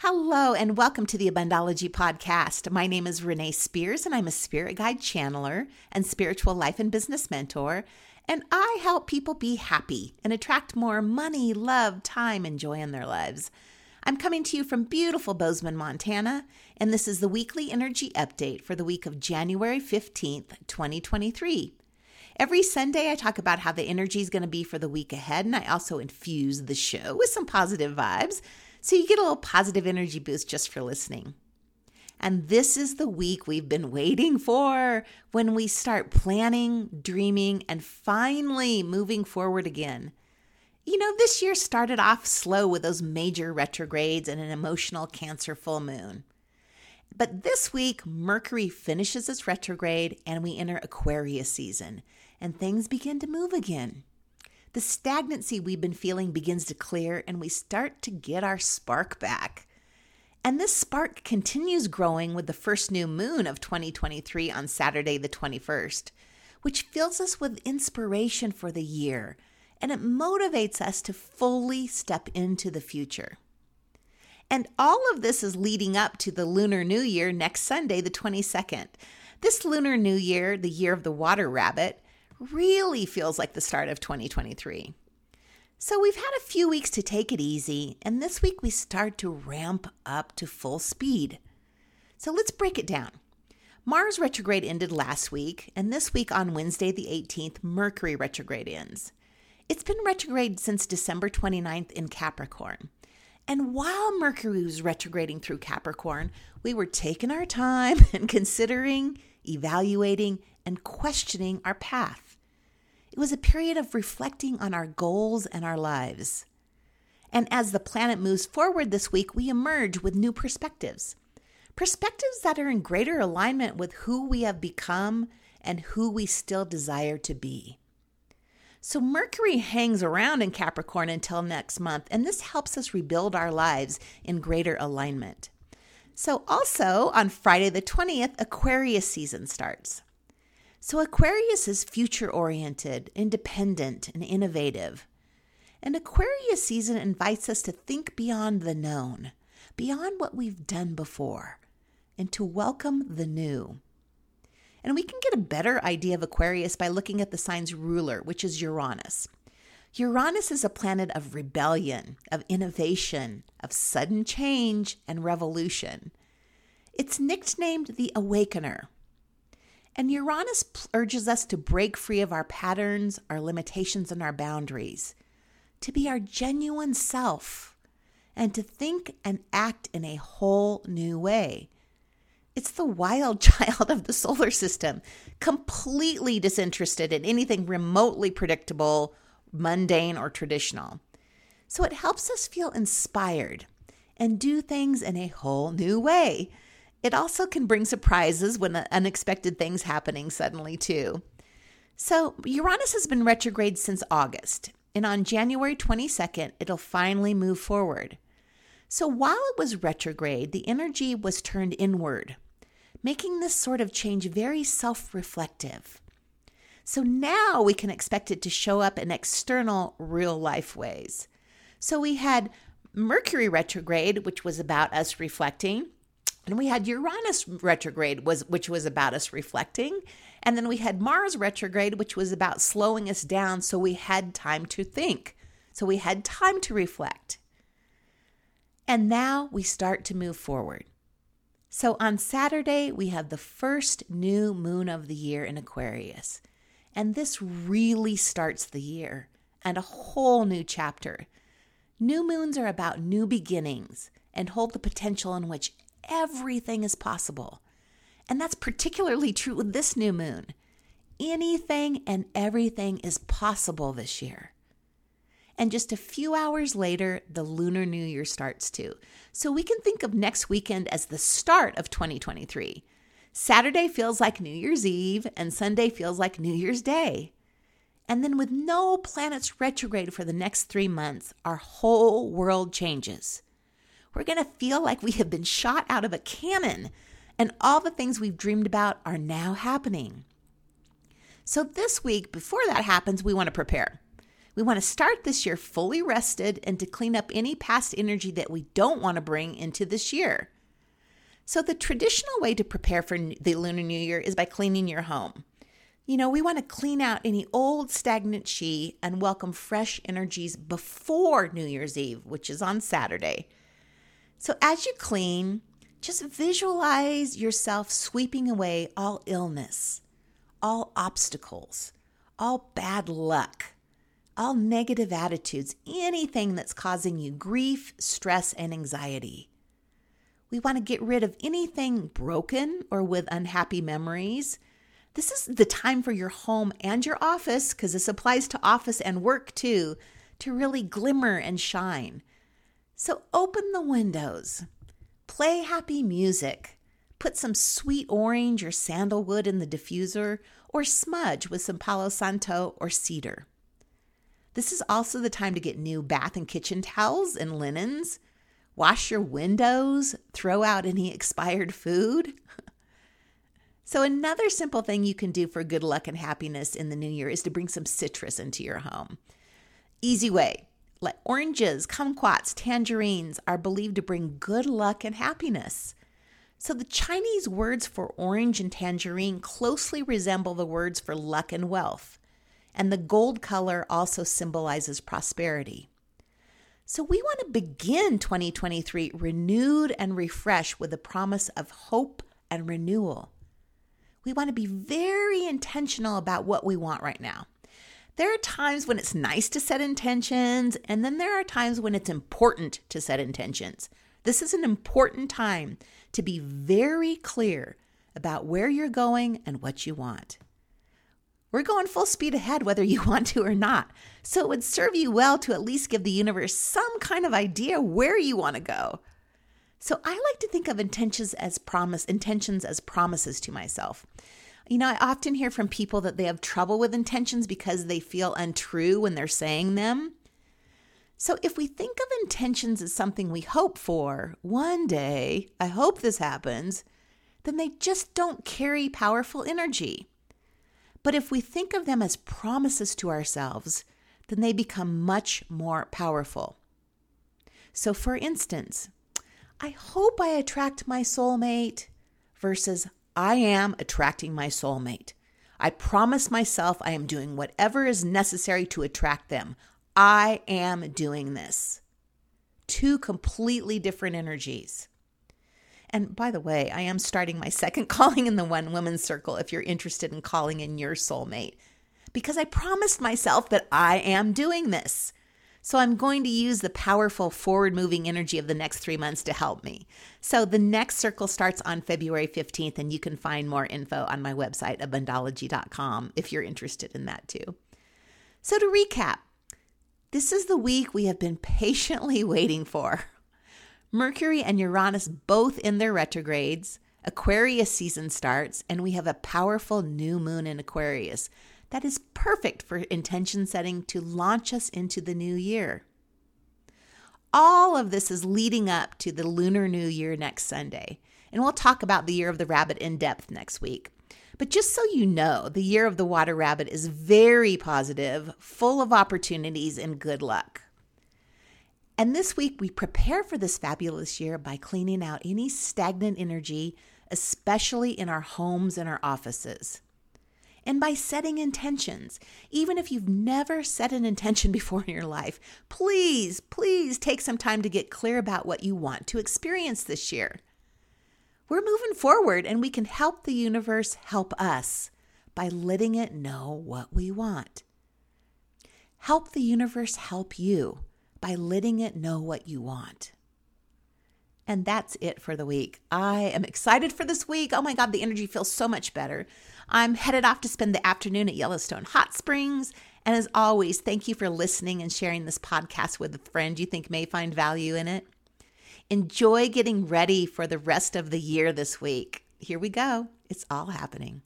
Hello, and welcome to the Abundology Podcast. My name is Renee Spears, and I'm a spirit guide channeler and spiritual life and business mentor. And I help people be happy and attract more money, love, time, and joy in their lives. I'm coming to you from beautiful Bozeman, Montana, and this is the weekly energy update for the week of January 15th, 2023. Every Sunday, I talk about how the energy is going to be for the week ahead, and I also infuse the show with some positive vibes so you get a little positive energy boost just for listening. And this is the week we've been waiting for when we start planning, dreaming, and finally moving forward again. You know, this year started off slow with those major retrogrades and an emotional Cancer full moon. But this week, Mercury finishes its retrograde and we enter Aquarius season, and things begin to move again the stagnancy we've been feeling begins to clear and we start to get our spark back. And this spark continues growing with the first new moon of 2023 on Saturday, the 21st, which fills us with inspiration for the year and it motivates us to fully step into the future. And all of this is leading up to the Lunar New Year next Sunday, the 22nd. This Lunar New Year, the year of the water rabbit, really feels like the start of 2023. So we've had a few weeks to take it easy, and this week we start to ramp up to full speed. So let's break it down. Mars retrograde ended last week, and this week on Wednesday, the 18th, Mercury retrograde ends. It's been retrograde since December 29th in Capricorn. And while Mercury was retrograding through Capricorn, we were taking our time and considering, evaluating, and questioning our path. It was a period of reflecting on our goals and our lives. And as the planet moves forward this week, we emerge with new perspectives. Perspectives that are in greater alignment with who we have become and who we still desire to be. So, Mercury hangs around in Capricorn until next month, and this helps us rebuild our lives in greater alignment. So, also on Friday the 20th, Aquarius season starts. So Aquarius is future oriented, independent, and innovative. And Aquarius season invites us to think beyond the known, beyond what we've done before, and to welcome the new. And we can get a better idea of Aquarius by looking at the sign's ruler, which is Uranus. Uranus is a planet of rebellion, of innovation, of sudden change and revolution. It's nicknamed the Awakener and Uranus urges us to break free of our patterns, our limitations, and our boundaries, to be our genuine self, and to think and act in a whole new way. It's the wild child of the solar system, completely disinterested in anything remotely predictable, mundane, or traditional. So it helps us feel inspired and do things in a whole new way it also can bring surprises when unexpected things happening suddenly too. So, Uranus has been retrograde since August, and on January 22nd, it'll finally move forward. So, while it was retrograde, the energy was turned inward, making this sort of change very self reflective. So now we can expect it to show up in external, real life ways. So we had Mercury retrograde, which was about us reflecting. And we had Uranus retrograde was which was about us reflecting, and then we had Mars retrograde which was about slowing us down so we had time to think. So we had time to reflect. And now we start to move forward. So on Saturday, we have the first new moon of the year in Aquarius. And this really starts the year and a whole new chapter. New moons are about new beginnings and hold the potential in which everything is possible. And that's particularly true with this new moon. Anything and everything is possible this year. And just a few hours later, the Lunar New Year starts too. So we can think of next weekend as the start of 2023. Saturday feels like New Year's Eve, and Sunday feels like New Year's Day. And then, with no planets retrograde for the next three months, our whole world changes. We're going to feel like we have been shot out of a cannon, and all the things we've dreamed about are now happening. So, this week, before that happens, we want to prepare. We want to start this year fully rested and to clean up any past energy that we don't want to bring into this year. So, the traditional way to prepare for the Lunar New Year is by cleaning your home. You know, we want to clean out any old stagnant chi and welcome fresh energies before New Year's Eve, which is on Saturday. So, as you clean, just visualize yourself sweeping away all illness, all obstacles, all bad luck all negative attitudes, anything that's causing you grief, stress, and anxiety. We want to get rid of anything broken or with unhappy memories. This is the time for your home and your office, because this applies to office and work too, to really glimmer and shine. So open the windows, play happy music, put some sweet orange or sandalwood in the diffuser, or smudge with some Palo Santo or cedar. This is also the time to get new bath and kitchen towels and linens, wash your windows, throw out any expired food. so, another simple thing you can do for good luck and happiness in the new year is to bring some citrus into your home. Easy way. Like oranges, kumquats, tangerines are believed to bring good luck and happiness. So, the Chinese words for orange and tangerine closely resemble the words for luck and wealth and the gold color also symbolizes prosperity. So we want to begin 2023 renewed and refreshed with the promise of hope and renewal. We want to be very intentional about what we want right now. There are times when it's nice to set intentions, and then there are times when it's important to set intentions. This is an important time to be very clear about where you're going and what you want. We're going full speed ahead whether you want to or not. So it would serve you well to at least give the universe some kind of idea where you want to go. So I like to think of intentions as promise intentions as promises to myself. You know, I often hear from people that they have trouble with intentions because they feel untrue when they're saying them. So if we think of intentions as something we hope for, one day, I hope this happens, then they just don't carry powerful energy. But if we think of them as promises to ourselves, then they become much more powerful. So, for instance, I hope I attract my soulmate versus I am attracting my soulmate. I promise myself I am doing whatever is necessary to attract them. I am doing this. Two completely different energies. And by the way, I am starting my second calling in the One Woman Circle if you're interested in calling in your soulmate, because I promised myself that I am doing this. So I'm going to use the powerful forward moving energy of the next three months to help me. So the next circle starts on February 15th, and you can find more info on my website, abundology.com, if you're interested in that too. So to recap, this is the week we have been patiently waiting for. Mercury and Uranus both in their retrogrades. Aquarius season starts, and we have a powerful new moon in Aquarius that is perfect for intention setting to launch us into the new year. All of this is leading up to the Lunar New Year next Sunday, and we'll talk about the Year of the Rabbit in depth next week. But just so you know, the Year of the Water Rabbit is very positive, full of opportunities and good luck. And this week, we prepare for this fabulous year by cleaning out any stagnant energy, especially in our homes and our offices. And by setting intentions, even if you've never set an intention before in your life, please, please take some time to get clear about what you want to experience this year. We're moving forward and we can help the universe help us by letting it know what we want. Help the universe help you by letting it know what you want. And that's it for the week. I am excited for this week. Oh my God, the energy feels so much better. I'm headed off to spend the afternoon at Yellowstone Hot Springs. And as always, thank you for listening and sharing this podcast with a friend you think may find value in it. Enjoy getting ready for the rest of the year this week. Here we go. It's all happening.